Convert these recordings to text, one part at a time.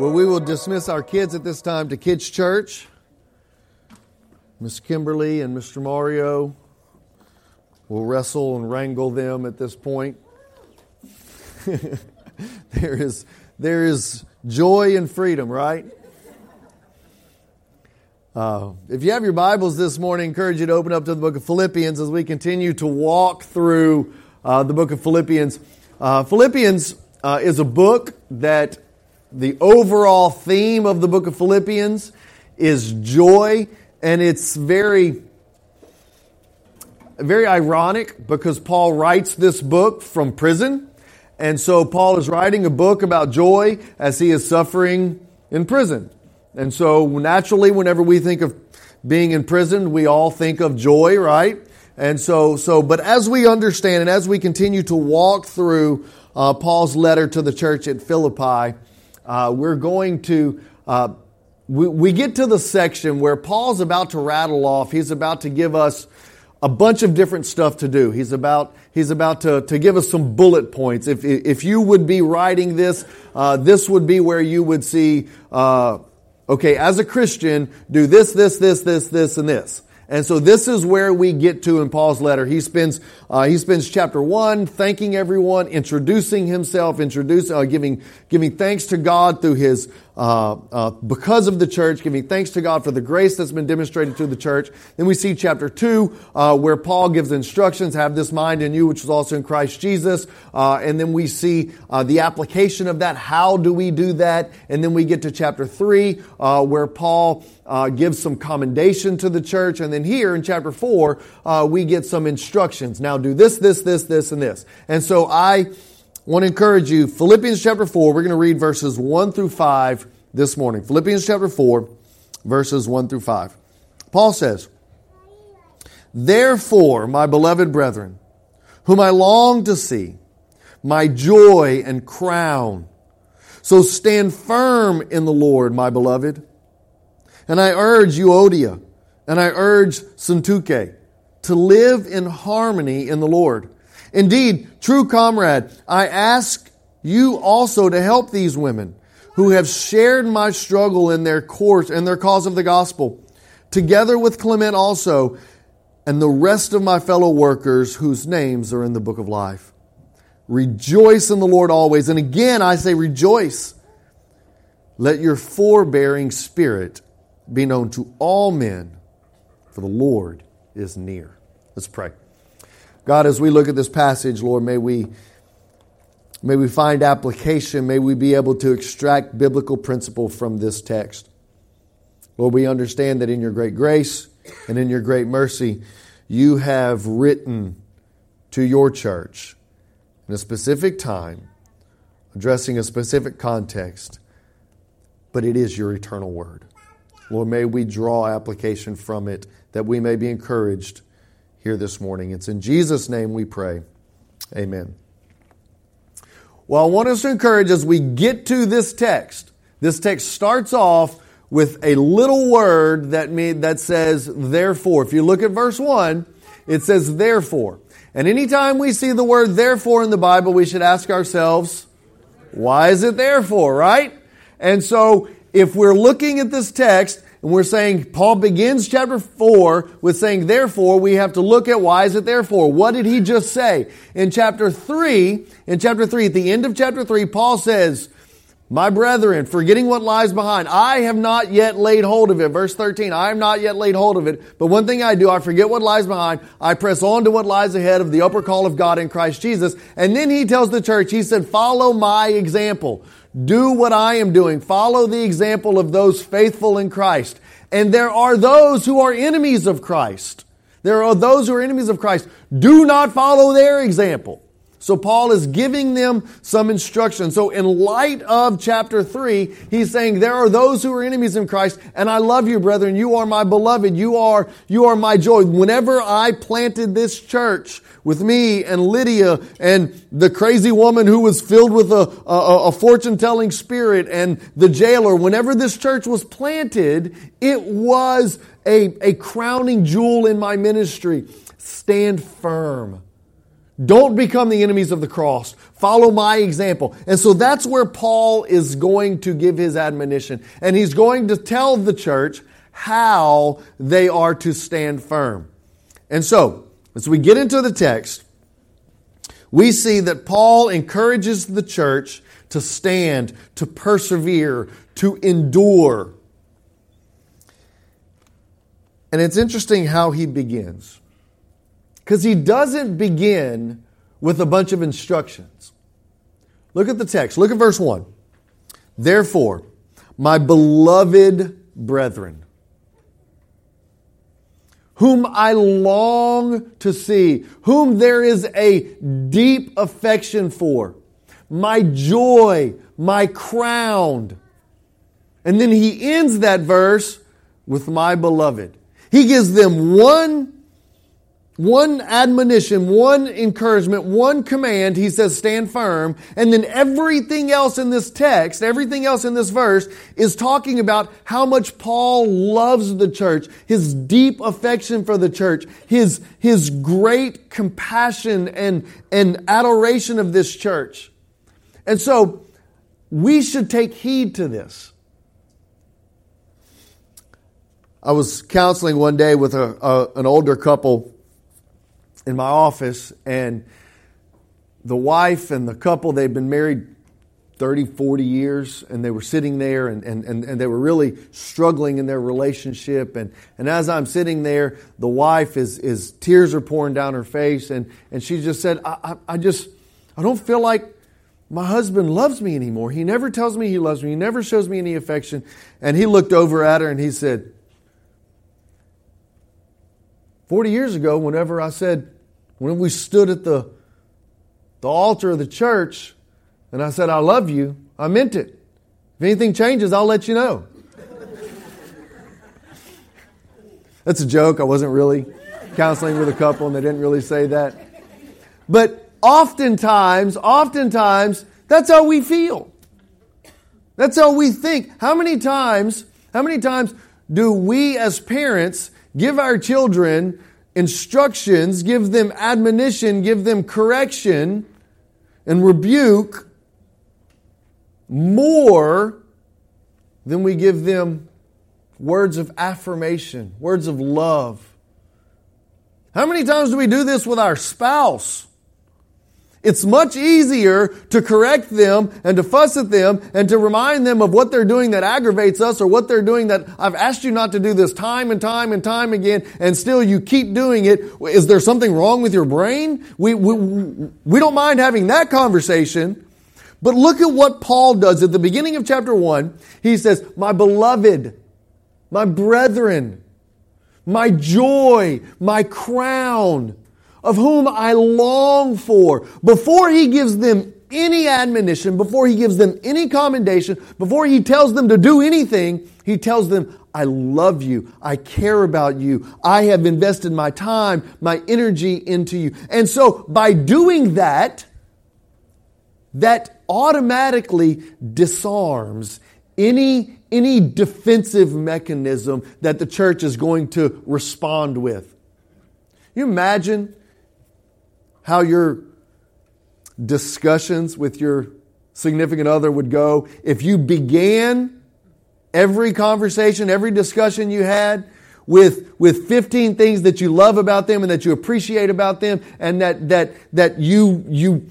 Well, we will dismiss our kids at this time to Kids Church. Miss Kimberly and Mr. Mario will wrestle and wrangle them at this point. there is there is joy and freedom, right? Uh, if you have your Bibles this morning, I encourage you to open up to the book of Philippians as we continue to walk through uh, the book of Philippians. Uh, Philippians uh, is a book that the overall theme of the book of Philippians is joy, and it's very very ironic because Paul writes this book from prison. And so Paul is writing a book about joy as he is suffering in prison. And so naturally, whenever we think of being in prison, we all think of joy, right? And so, so, but as we understand and as we continue to walk through uh, Paul's letter to the church at Philippi, uh, we're going to, uh, we, we get to the section where Paul's about to rattle off. He's about to give us a bunch of different stuff to do. He's about, he's about to, to give us some bullet points. If, if you would be writing this, uh, this would be where you would see, uh, okay, as a Christian, do this, this, this, this, this, and this. And so this is where we get to in Paul's letter. He spends uh, he spends chapter one thanking everyone, introducing himself, introducing, uh, giving giving thanks to God through his uh, uh, because of the church, giving thanks to God for the grace that's been demonstrated to the church. Then we see chapter two, uh, where Paul gives instructions, have this mind in you, which is also in Christ Jesus. Uh, and then we see uh, the application of that. How do we do that? And then we get to chapter three, uh, where Paul gives some commendation to the church. And then here in chapter four, we get some instructions. Now do this, this, this, this, and this. And so I, want to encourage you, Philippians chapter 4, we're going to read verses 1 through 5 this morning. Philippians chapter 4, verses 1 through 5. Paul says, Therefore, my beloved brethren, whom I long to see, my joy and crown. So stand firm in the Lord, my beloved. And I urge Euodia, and I urge Syntyche to live in harmony in the Lord. Indeed, true comrade, I ask you also to help these women who have shared my struggle in their course and their cause of the gospel, together with Clement also, and the rest of my fellow workers whose names are in the book of life. Rejoice in the Lord always. And again, I say rejoice. Let your forbearing spirit be known to all men, for the Lord is near. Let's pray. God, as we look at this passage, Lord, may we, may we find application. May we be able to extract biblical principle from this text. Lord, we understand that in your great grace and in your great mercy, you have written to your church in a specific time, addressing a specific context, but it is your eternal word. Lord, may we draw application from it that we may be encouraged here this morning. It's in Jesus' name we pray. Amen. Well, I want us to encourage as we get to this text. This text starts off with a little word that mean, that says therefore. If you look at verse 1, it says therefore. And anytime we see the word therefore in the Bible, we should ask ourselves, why is it therefore, right? And so if we're looking at this text and we're saying, Paul begins chapter 4 with saying, therefore, we have to look at why is it therefore? What did he just say? In chapter 3, in chapter 3, at the end of chapter 3, Paul says, my brethren, forgetting what lies behind, I have not yet laid hold of it. Verse 13, I have not yet laid hold of it. But one thing I do, I forget what lies behind. I press on to what lies ahead of the upper call of God in Christ Jesus. And then he tells the church, he said, follow my example. Do what I am doing. Follow the example of those faithful in Christ. And there are those who are enemies of Christ. There are those who are enemies of Christ. Do not follow their example. So Paul is giving them some instruction. So in light of chapter 3, he's saying there are those who are enemies in Christ and I love you brethren. You are my beloved. You are, you are my joy. Whenever I planted this church with me and Lydia and the crazy woman who was filled with a, a, a fortune telling spirit and the jailer, whenever this church was planted, it was a, a crowning jewel in my ministry. Stand firm Don't become the enemies of the cross. Follow my example. And so that's where Paul is going to give his admonition. And he's going to tell the church how they are to stand firm. And so, as we get into the text, we see that Paul encourages the church to stand, to persevere, to endure. And it's interesting how he begins. Because he doesn't begin with a bunch of instructions. Look at the text. Look at verse 1. Therefore, my beloved brethren, whom I long to see, whom there is a deep affection for, my joy, my crown. And then he ends that verse with my beloved. He gives them one one admonition, one encouragement, one command. He says, stand firm. And then everything else in this text, everything else in this verse is talking about how much Paul loves the church, his deep affection for the church, his, his great compassion and, and adoration of this church. And so we should take heed to this. I was counseling one day with a, a an older couple in my office, and the wife and the couple, they'd been married 30, 40 years, and they were sitting there and, and, and, and, they were really struggling in their relationship. And, and as I'm sitting there, the wife is, is tears are pouring down her face, and, and she just said, I, I, I just, I don't feel like my husband loves me anymore. He never tells me he loves me. He never shows me any affection. And he looked over at her and he said, 40 years ago, whenever I said, when we stood at the, the altar of the church and I said, I love you, I meant it. If anything changes, I'll let you know. That's a joke. I wasn't really counseling with a couple and they didn't really say that. But oftentimes, oftentimes, that's how we feel. That's how we think. How many times, how many times do we as parents give our children instructions, give them admonition, give them correction and rebuke more than we give them words of affirmation, words of love. How many times do we do this with our spouse? It's much easier to correct them and to fuss at them and to remind them of what they're doing that aggravates us or what they're doing that I've asked you not to do this time and time and time again and still you keep doing it. Is there something wrong with your brain? We, we, we don't mind having that conversation. But look at what Paul does at the beginning of chapter one. He says, my beloved, my brethren, my joy, my crown of whom I long for. Before he gives them any admonition, before he gives them any commendation, before he tells them to do anything, he tells them, I love you. I care about you. I have invested my time, my energy into you. And so by doing that, that automatically disarms any, any defensive mechanism that the church is going to respond with. You imagine how your discussions with your significant other would go if you began every conversation, every discussion you had with, with 15 things that you love about them and that you appreciate about them and that, that, that you, you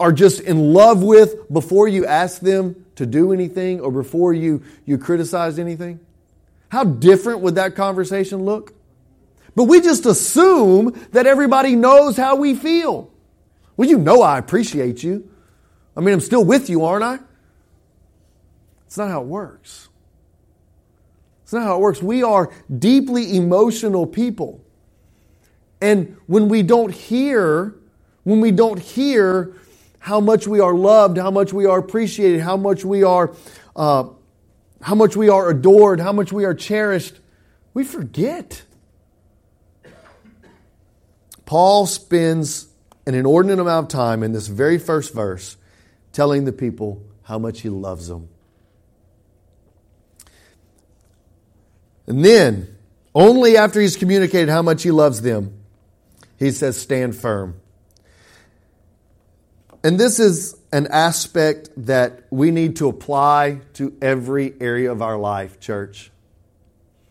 are just in love with before you ask them to do anything or before you, you criticize anything? How different would that conversation look? But we just assume that everybody knows how we feel. Well, you know I appreciate you. I mean, I'm still with you, aren't I? It's not how it works. It's not how it works. We are deeply emotional people. And when we don't hear, when we don't hear how much we are loved, how much we are appreciated, how much we are, uh, how much we are adored, how much we are cherished, we forget. Paul spends an inordinate amount of time in this very first verse telling the people how much he loves them. And then, only after he's communicated how much he loves them, he says, Stand firm. And this is an aspect that we need to apply to every area of our life, church.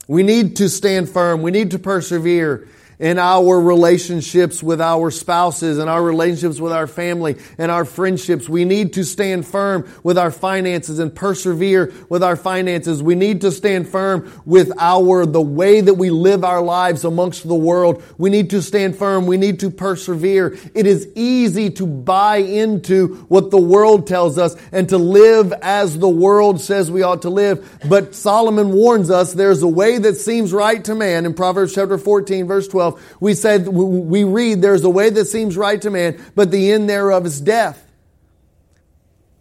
We need to stand firm. We need to persevere in our relationships with our spouses and our relationships with our family and our friendships. We need to stand firm with our finances and persevere with our finances. We need to stand firm with our, the way that we live our lives amongst the world. We need to stand firm. We need to persevere. It is easy to buy into what the world tells us and to live as the world says we ought to live. But Solomon warns us there's a way that seems right to man in Proverbs chapter 14 verse 12 we said, we read, there's a way that seems right to man, but the end thereof is death.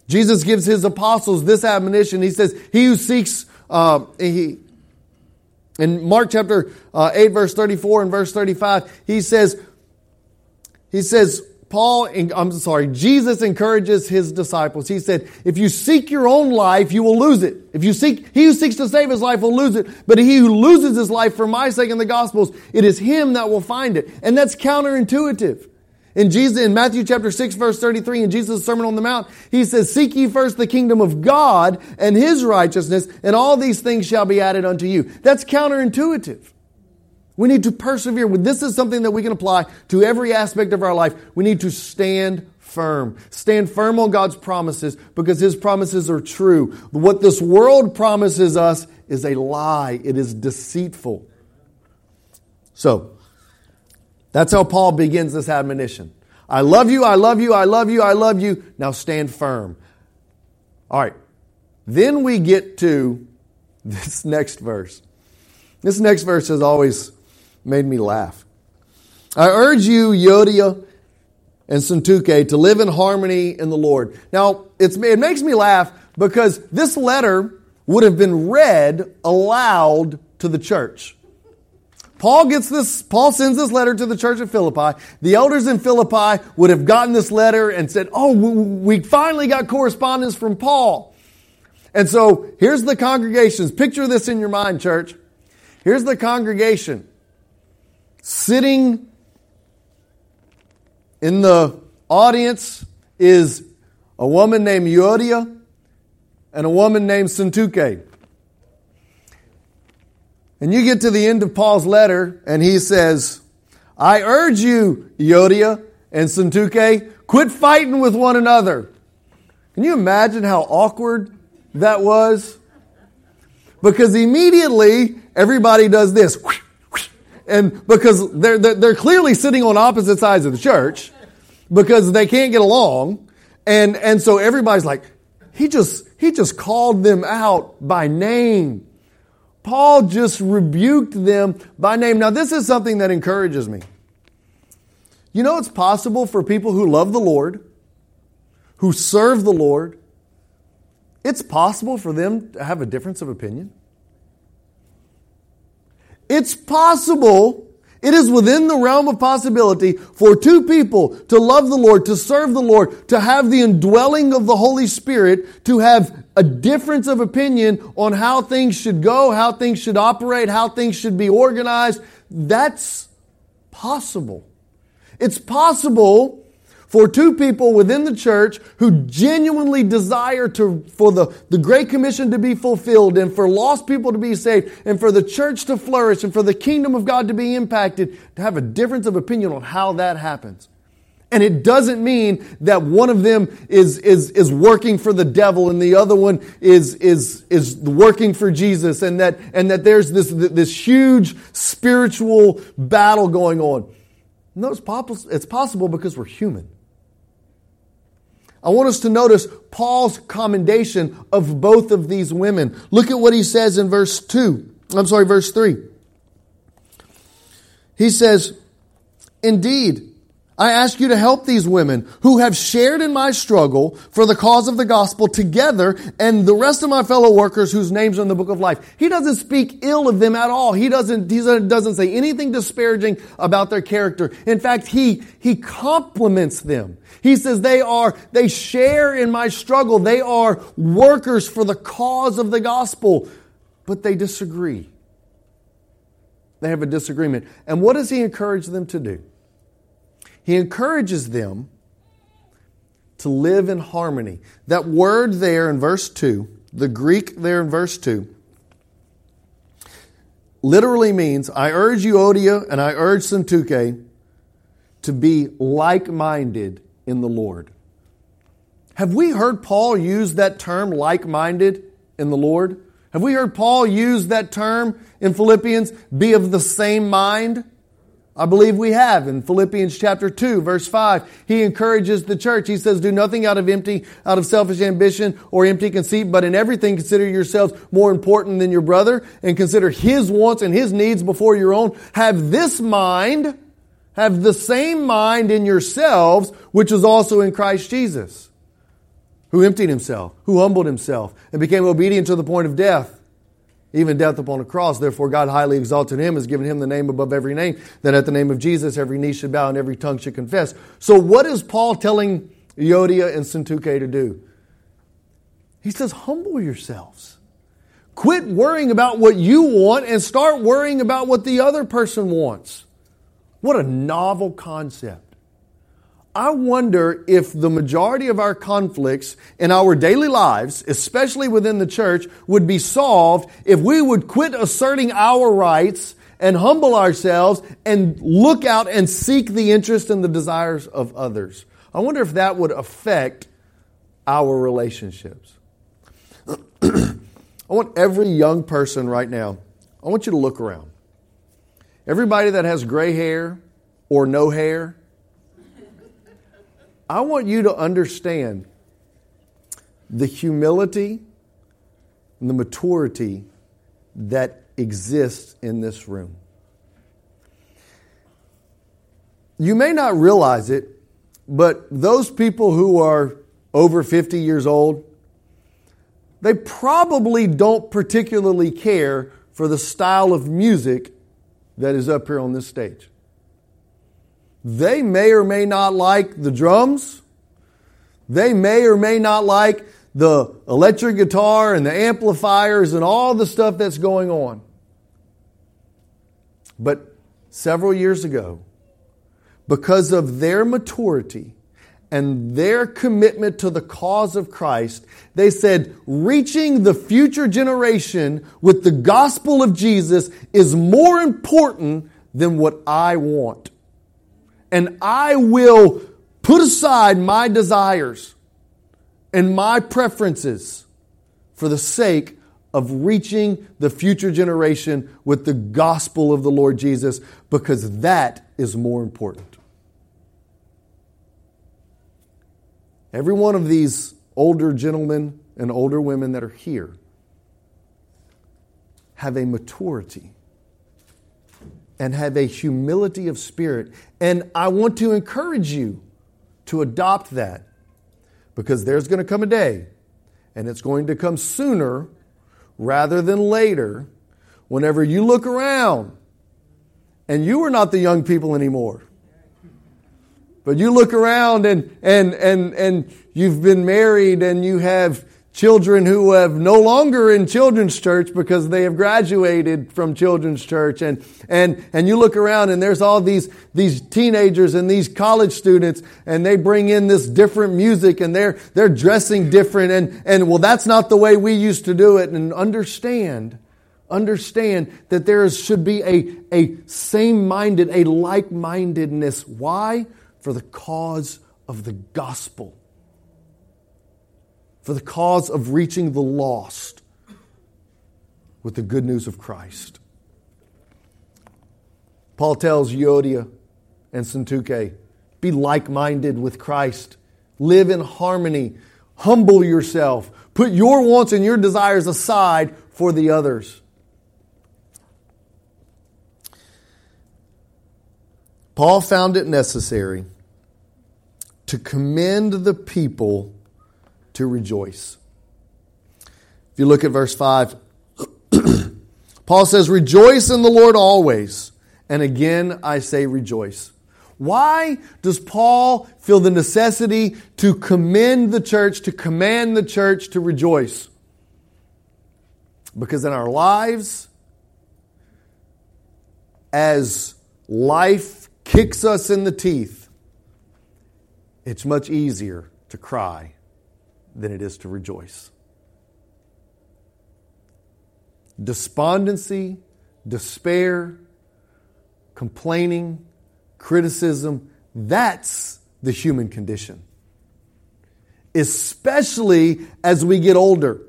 Jesus gives his apostles this admonition. He says, he who seeks, uh, he, in Mark chapter uh, 8 verse 34 and verse 35, he says, he says, Paul, I'm sorry, Jesus encourages his disciples. He said, if you seek your own life, you will lose it. If you seek, he who seeks to save his life will lose it. But he who loses his life for my sake in the gospels, it is him that will find it. And that's counterintuitive. In Jesus, in Matthew chapter 6 verse 33, in Jesus' Sermon on the Mount, he says, seek ye first the kingdom of God and his righteousness, and all these things shall be added unto you. That's counterintuitive. We need to persevere. This is something that we can apply to every aspect of our life. We need to stand firm. Stand firm on God's promises because His promises are true. What this world promises us is a lie, it is deceitful. So, that's how Paul begins this admonition. I love you, I love you, I love you, I love you. Now stand firm. All right. Then we get to this next verse. This next verse is always made me laugh. I urge you, Euodia and Syntyche, to live in harmony in the Lord. Now, it makes me laugh because this letter would have been read aloud to the church. Paul gets this, Paul sends this letter to the church at Philippi. The elders in Philippi would have gotten this letter and said, Oh, we finally got correspondence from Paul. And so here's the congregations. Picture this in your mind, church. Here's the congregation Sitting in the audience is a woman named Euodia and a woman named Syntyche. And you get to the end of Paul's letter, and he says, I urge you, Euodia and Syntyche, quit fighting with one another. Can you imagine how awkward that was? Because immediately everybody does this and because they're, they're clearly sitting on opposite sides of the church because they can't get along. And, and so everybody's like, he just, he just called them out by name. Paul just rebuked them by name. Now, this is something that encourages me. You know, it's possible for people who love the Lord, who serve the Lord, it's possible for them to have a difference of opinion. It's possible, it is within the realm of possibility for two people to love the Lord, to serve the Lord, to have the indwelling of the Holy Spirit, to have a difference of opinion on how things should go, how things should operate, how things should be organized. That's possible. It's possible for two people within the church who genuinely desire to, for the, the Great Commission to be fulfilled and for lost people to be saved and for the church to flourish and for the kingdom of God to be impacted, to have a difference of opinion on how that happens. And it doesn't mean that one of them is, is, is working for the devil and the other one is, is, is working for Jesus and that, and that there's this, this huge spiritual battle going on. No, it's it's possible because we're human. I want us to notice Paul's commendation of both of these women. Look at what he says in verse 2. I'm sorry, verse 3. He says, Indeed, I ask you to help these women who have shared in my struggle for the cause of the gospel together and the rest of my fellow workers whose names are in the book of life. He doesn't speak ill of them at all. He doesn't, he doesn't say anything disparaging about their character. In fact, he, he compliments them. He says they are, they share in my struggle. They are workers for the cause of the gospel, but they disagree. They have a disagreement. And what does he encourage them to do? He encourages them to live in harmony. That word there in verse 2, the Greek there in verse 2, literally means I urge Euodia and I urge Syntyche to be like minded in the Lord. Have we heard Paul use that term, like minded, in the Lord? Have we heard Paul use that term in Philippians, be of the same mind? I believe we have in Philippians chapter 2 verse 5. He encourages the church. He says, do nothing out of empty, out of selfish ambition or empty conceit, but in everything consider yourselves more important than your brother and consider his wants and his needs before your own. Have this mind, have the same mind in yourselves, which was also in Christ Jesus, who emptied himself, who humbled himself and became obedient to the point of death even death upon a cross. Therefore, God highly exalted him, has given him the name above every name, that at the name of Jesus every knee should bow and every tongue should confess. So, what is Paul telling Euodia and Syntyche to do? He says, Humble yourselves. Quit worrying about what you want and start worrying about what the other person wants. What a novel concept. I wonder if the majority of our conflicts in our daily lives, especially within the church, would be solved if we would quit asserting our rights and humble ourselves and look out and seek the interest and the desires of others. I wonder if that would affect our relationships. I want every young person right now, I want you to look around. Everybody that has gray hair or no hair, I want you to understand the humility and the maturity that exists in this room. You may not realize it, but those people who are over 50 years old, they probably don't particularly care for the style of music that is up here on this stage. They may or may not like the drums. They may or may not like the electric guitar and the amplifiers and all the stuff that's going on. But several years ago, because of their maturity and their commitment to the cause of Christ, they said, reaching the future generation with the gospel of Jesus is more important than what I want and I will put aside my desires and my preferences for the sake of reaching the future generation with the gospel of the Lord Jesus because that is more important. Every one of these older gentlemen and older women that are here have a maturity and have a humility of spirit. And I want to encourage you to adopt that because there's going to come a day, and it's going to come sooner rather than later, whenever you look around and you are not the young people anymore. But you look around and, and, and, and you've been married and you have children who have no longer in children's church because they have graduated from children's church. And and and you look around and there's all these these teenagers and these college students and they bring in this different music and they're they're dressing different. And and well that's not the way we used to do it. And understand understand that there should be a a same-minded a like-mindedness. Why? For the cause of the gospel for the cause of reaching the lost with the good news of Christ. Paul tells Euodia and Syntyche, be like minded with Christ, live in harmony, humble yourself, put your wants and your desires aside for the others. Paul found it necessary to commend the people to rejoice. If you look at verse 5, Paul says, Rejoice in the Lord always. And again, I say rejoice. Why does Paul feel the necessity to commend the church, to command the church to rejoice? Because in our lives, as life kicks us in the teeth, it's much easier to cry than it is to rejoice. Despondency, despair, complaining, criticism, that's the human condition. Especially as we get older.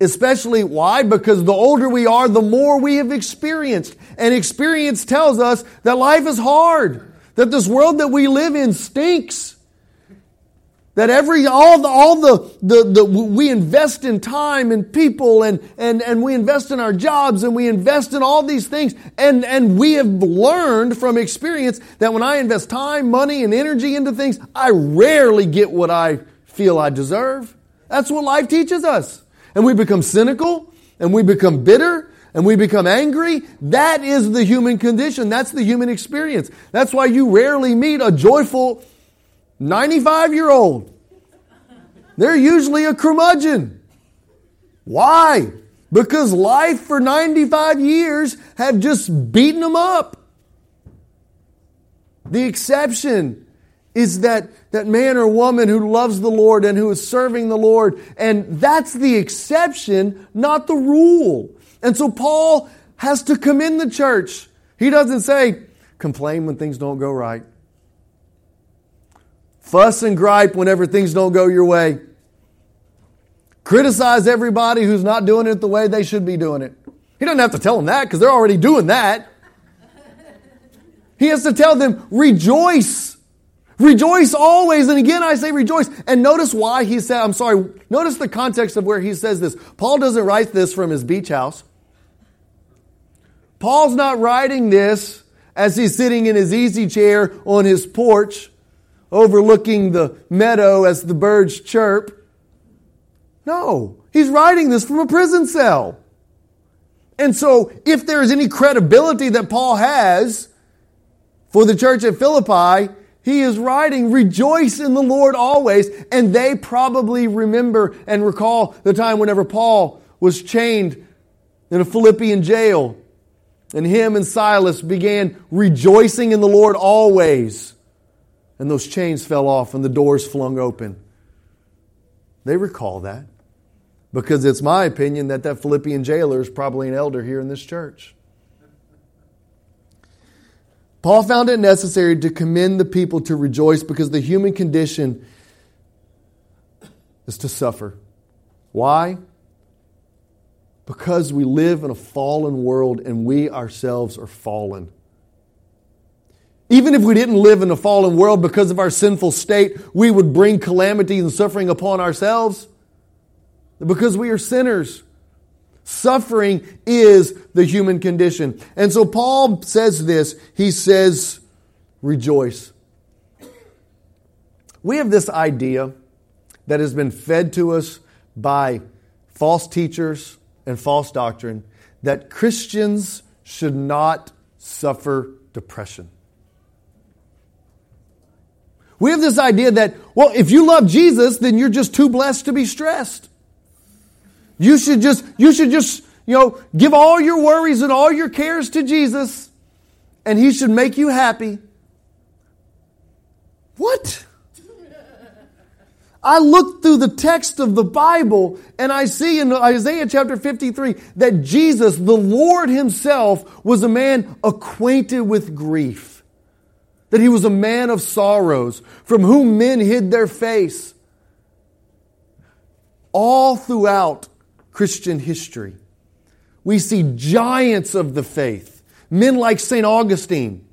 Especially why? Because the older we are, the more we have experienced. And experience tells us that life is hard, that this world that we live in stinks. That every, all the, all the, the, the, we invest in time and people and, and, and we invest in our jobs and we invest in all these things. And, and we have learned from experience that when I invest time, money, and energy into things, I rarely get what I feel I deserve. That's what life teaches us. And we become cynical and we become bitter and we become angry. That is the human condition. That's the human experience. That's why you rarely meet a joyful 95 year old. They're usually a curmudgeon. Why? Because life for 95 years have just beaten them up. The exception is that, that man or woman who loves the Lord and who is serving the Lord. And that's the exception, not the rule. And so Paul has to commend the church. He doesn't say, complain when things don't go right. Fuss and gripe whenever things don't go your way. Criticize everybody who's not doing it the way they should be doing it. He doesn't have to tell them that because they're already doing that. He has to tell them, rejoice. Rejoice always. And again, I say rejoice. And notice why he said, I'm sorry, notice the context of where he says this. Paul doesn't write this from his beach house. Paul's not writing this as he's sitting in his easy chair on his porch overlooking the meadow as the birds chirp. No, he's writing this from a prison cell. And so, if there is any credibility that Paul has for the church at Philippi, he is writing, rejoice in the Lord always. And they probably remember and recall the time whenever Paul was chained in a Philippian jail. And him and Silas began rejoicing in the Lord always and those chains fell off and the doors flung open. They recall that because it's my opinion that that Philippian jailer is probably an elder here in this church. Paul found it necessary to commend the people to rejoice because the human condition is to suffer. Why? Because we live in a fallen world and we ourselves are fallen. Even if we didn't live in a fallen world because of our sinful state, we would bring calamity and suffering upon ourselves because we are sinners. Suffering is the human condition. And so Paul says this. He says, rejoice. We have this idea that has been fed to us by false teachers and false doctrine that Christians should not suffer depression. We have this idea that, well, if you love Jesus, then you're just too blessed to be stressed. You should just, you should just, you know, give all your worries and all your cares to Jesus, and He should make you happy. What? I look through the text of the Bible and I see in Isaiah chapter 53 that Jesus, the Lord Himself, was a man acquainted with grief that he was a man of sorrows, from whom men hid their face. All throughout Christian history, we see giants of the faith, men like St. Augustine,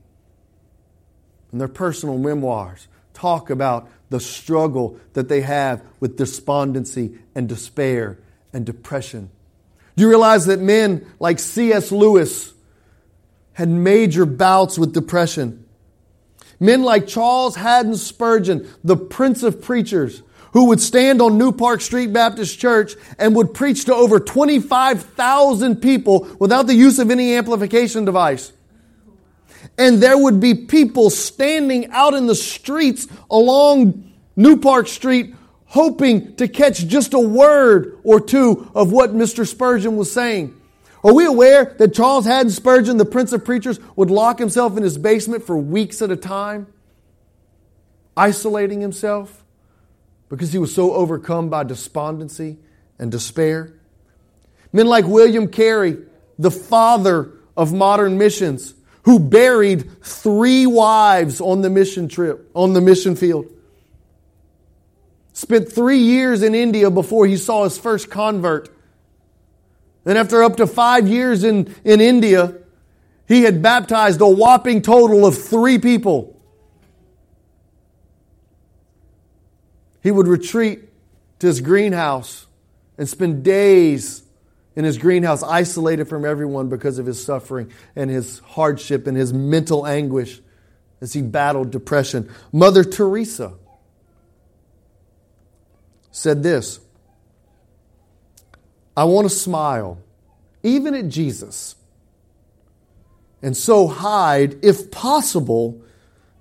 in their personal memoirs, talk about the struggle that they have with despondency and despair and depression. Do you realize that men like C.S. Lewis had major bouts with depression? Men like Charles Haddon Spurgeon, the prince of preachers, who would stand on New Park Street Baptist Church and would preach to over 25,000 people without the use of any amplification device. And there would be people standing out in the streets along New Park Street hoping to catch just a word or two of what Mr. Spurgeon was saying. Are we aware that Charles Haddon Spurgeon, the prince of preachers, would lock himself in his basement for weeks at a time, isolating himself, because he was so overcome by despondency and despair. Men like William Carey, the father of modern missions, who buried three wives on the mission trip, on the mission field. Spent three years in India before he saw his first convert. Then, after up to five years in, in India, he had baptized a whopping total of three people. He would retreat to his greenhouse and spend days in his greenhouse, isolated from everyone because of his suffering and his hardship and his mental anguish as he battled depression. Mother Teresa said this I want to smile, even at Jesus, and so hide, if possible,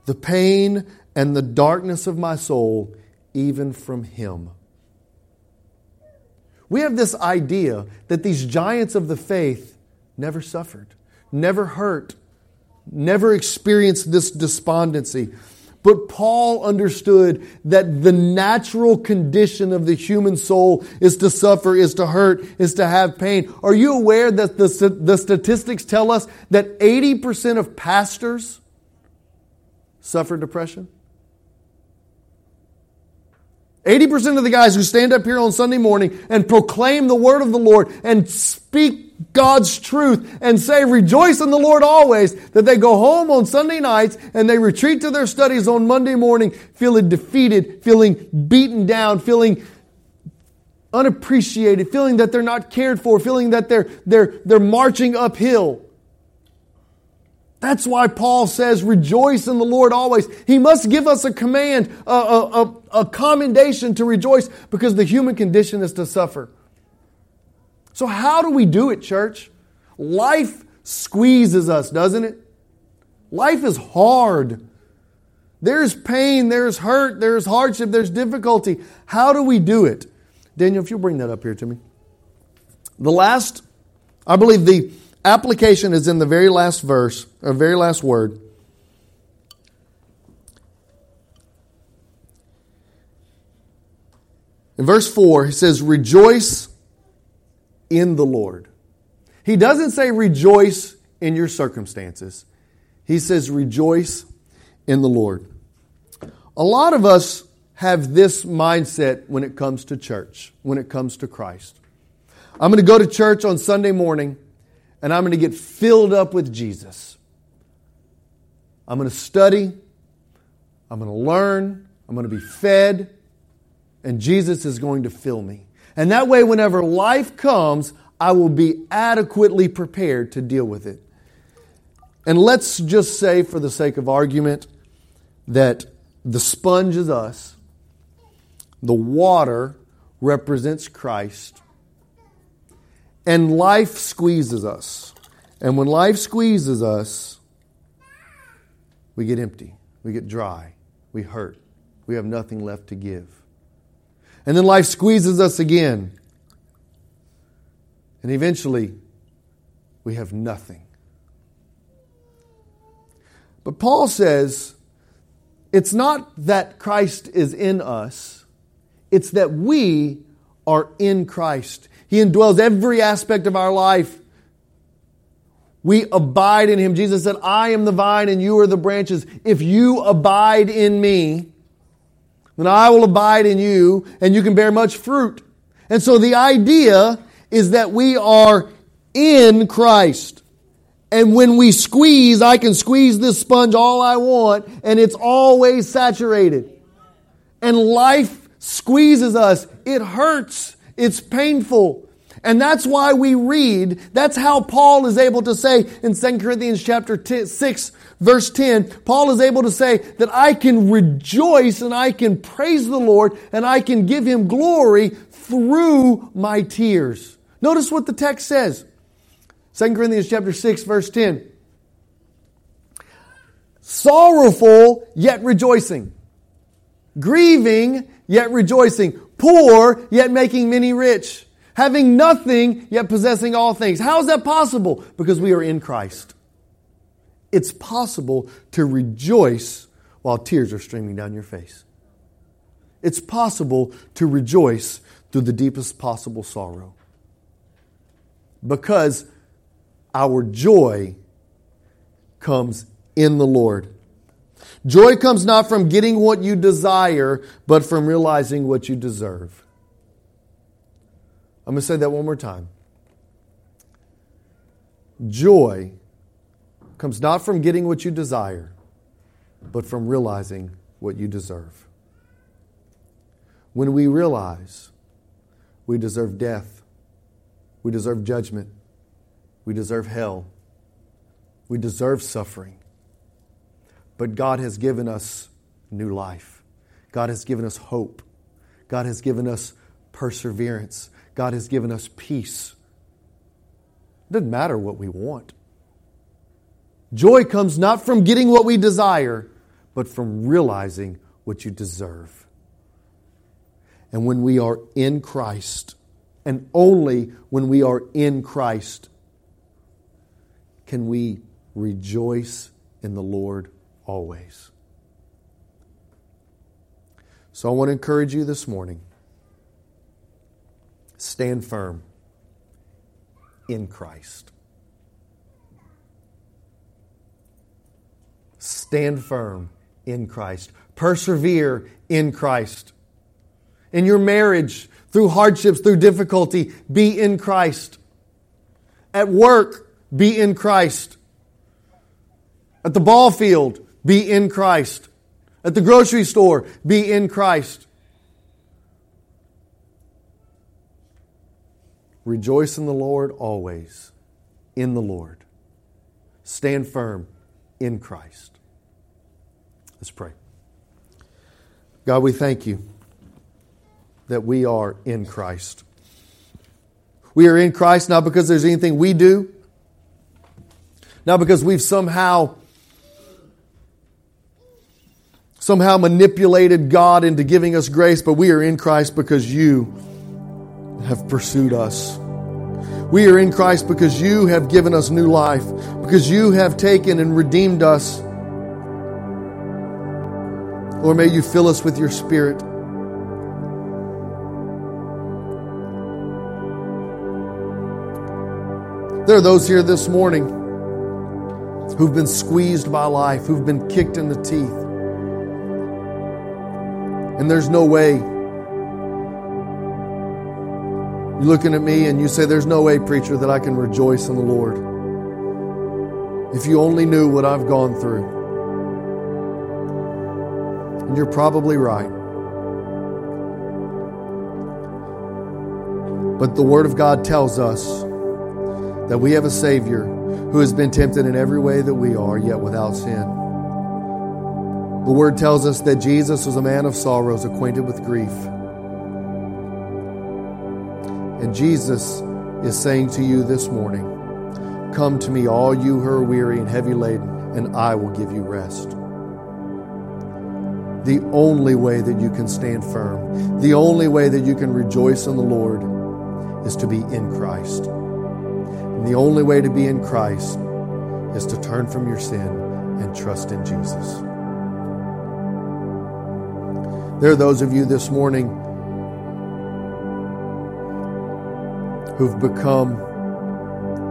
the pain and the darkness of my soul, even from him. We have this idea that these giants of the faith never suffered, never hurt, never experienced this despondency. But Paul understood that the natural condition of the human soul is to suffer, is to hurt, is to have pain. Are you aware that the, the statistics tell us that 80% of pastors suffer depression? 80% of the guys who stand up here on Sunday morning and proclaim the word of the Lord and speak God's truth and say, rejoice in the Lord always, that they go home on Sunday nights and they retreat to their studies on Monday morning feeling defeated, feeling beaten down, feeling unappreciated, feeling that they're not cared for, feeling that they're, they're, they're marching uphill. That's why Paul says, rejoice in the Lord always. He must give us a command, a, a, a, a, commendation to rejoice because the human condition is to suffer. So, how do we do it, church? Life squeezes us, doesn't it? Life is hard. There's pain, there's hurt, there's hardship, there's difficulty. How do we do it? Daniel, if you'll bring that up here to me. The last, I believe the application is in the very last verse, or very last word. In verse 4, he says, Rejoice in the Lord. He doesn't say rejoice in your circumstances. He says rejoice in the Lord. A lot of us have this mindset when it comes to church, when it comes to Christ. I'm going to go to church on Sunday morning and I'm going to get filled up with Jesus. I'm going to study. I'm going to learn. I'm going to be fed. And Jesus is going to fill me. And that way, whenever life comes, I will be adequately prepared to deal with it. And let's just say, for the sake of argument, that the sponge is us, the water represents Christ, and life squeezes us. And when life squeezes us, we get empty, we get dry, we hurt, we have nothing left to give. And then life squeezes us again. And eventually, we have nothing. But Paul says it's not that Christ is in us, it's that we are in Christ. He indwells every aspect of our life. We abide in Him. Jesus said, I am the vine and you are the branches. If you abide in me, then I will abide in you and you can bear much fruit. And so the idea is that we are in Christ. And when we squeeze, I can squeeze this sponge all I want and it's always saturated. And life squeezes us. It hurts. It's painful. And that's why we read, that's how Paul is able to say in 2 Corinthians chapter 6, verse 10, Paul is able to say that I can rejoice and I can praise the Lord and I can give him glory through my tears. Notice what the text says. 2 Corinthians chapter 6, verse 10. Sorrowful, yet rejoicing. Grieving, yet rejoicing poor, yet making many rich, having nothing, yet possessing all things. How is that possible? Because we are in Christ. It's possible to rejoice while tears are streaming down your face. it's possible to rejoice through the deepest possible sorrow. Because our joy comes in the Lord. Joy comes not from getting what you desire, but from realizing what you deserve. I'm going to say that one more time. Joy comes not from getting what you desire, but from realizing what you deserve. When we realize we deserve death, we deserve judgment, we deserve hell, we deserve suffering, but God has given us new life. God has given us hope. God has given us perseverance. God has given us peace. It doesn't matter what we want. Joy comes not from getting what we desire, but from realizing what you deserve. And when we are in Christ, and only when we are in Christ, can we rejoice in the Lord always. So I want to encourage you this morning stand firm in Christ. Stand firm in Christ. Persevere in Christ. In your marriage, through hardships, through difficulty, be in Christ. At work, be in Christ. At the ball field, be in Christ. At the grocery store, be in Christ. Rejoice in the Lord always, in the Lord. Stand firm in Christ. Let's pray. God, we thank you that we are in Christ. We are in Christ not because there's anything we do, not because we've somehow somehow manipulated God into giving us grace, but we are in Christ because you have pursued us. We are in Christ because you have given us new life, because you have taken and redeemed us. Lord, may you fill us with your Spirit. There are those here this morning who've been squeezed by life, who've been kicked in the teeth. And there's no way. You're looking at me and you say, There's no way, preacher, that I can rejoice in the Lord. If you only knew what I've gone through. And you're probably right. But the Word of God tells us that we have a Savior who has been tempted in every way that we are, yet without sin. The word tells us that Jesus was a man of sorrows, acquainted with grief. And Jesus is saying to you this morning, Come to me, all you who are weary and heavy laden, and I will give you rest. The only way that you can stand firm, the only way that you can rejoice in the Lord is to be in Christ. And the only way to be in Christ is to turn from your sin and trust in Jesus. There are those of you this morning who've become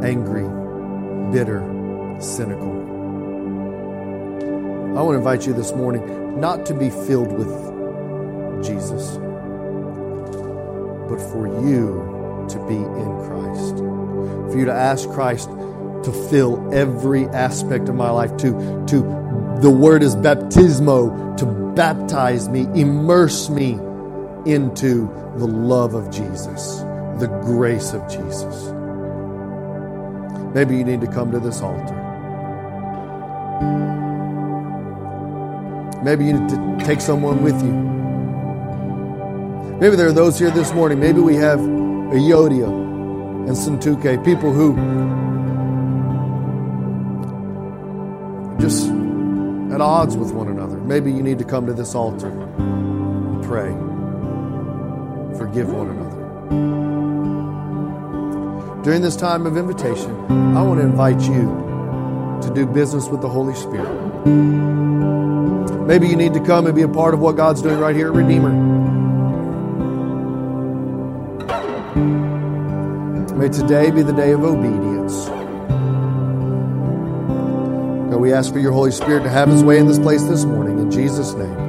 angry, bitter, cynical. I want to invite you this morning not to be filled with Jesus, but for you to be in Christ. For you to ask Christ to fill every aspect of my life, to, to the word is baptismo, to baptize me, immerse me into the love of Jesus, the grace of Jesus. Maybe you need to come to this altar. Maybe you need to take someone with you. Maybe there are those here this morning. Maybe we have a Euodia and Syntyche, people who just at odds with one another. Maybe you need to come to this altar and pray. Forgive one another. During this time of invitation, I want to invite you to do business with the Holy Spirit. Maybe you need to come and be a part of what God's doing right here at Redeemer. May today be the day of obedience. God, we ask for your Holy Spirit to have his way in this place this morning. In Jesus' name.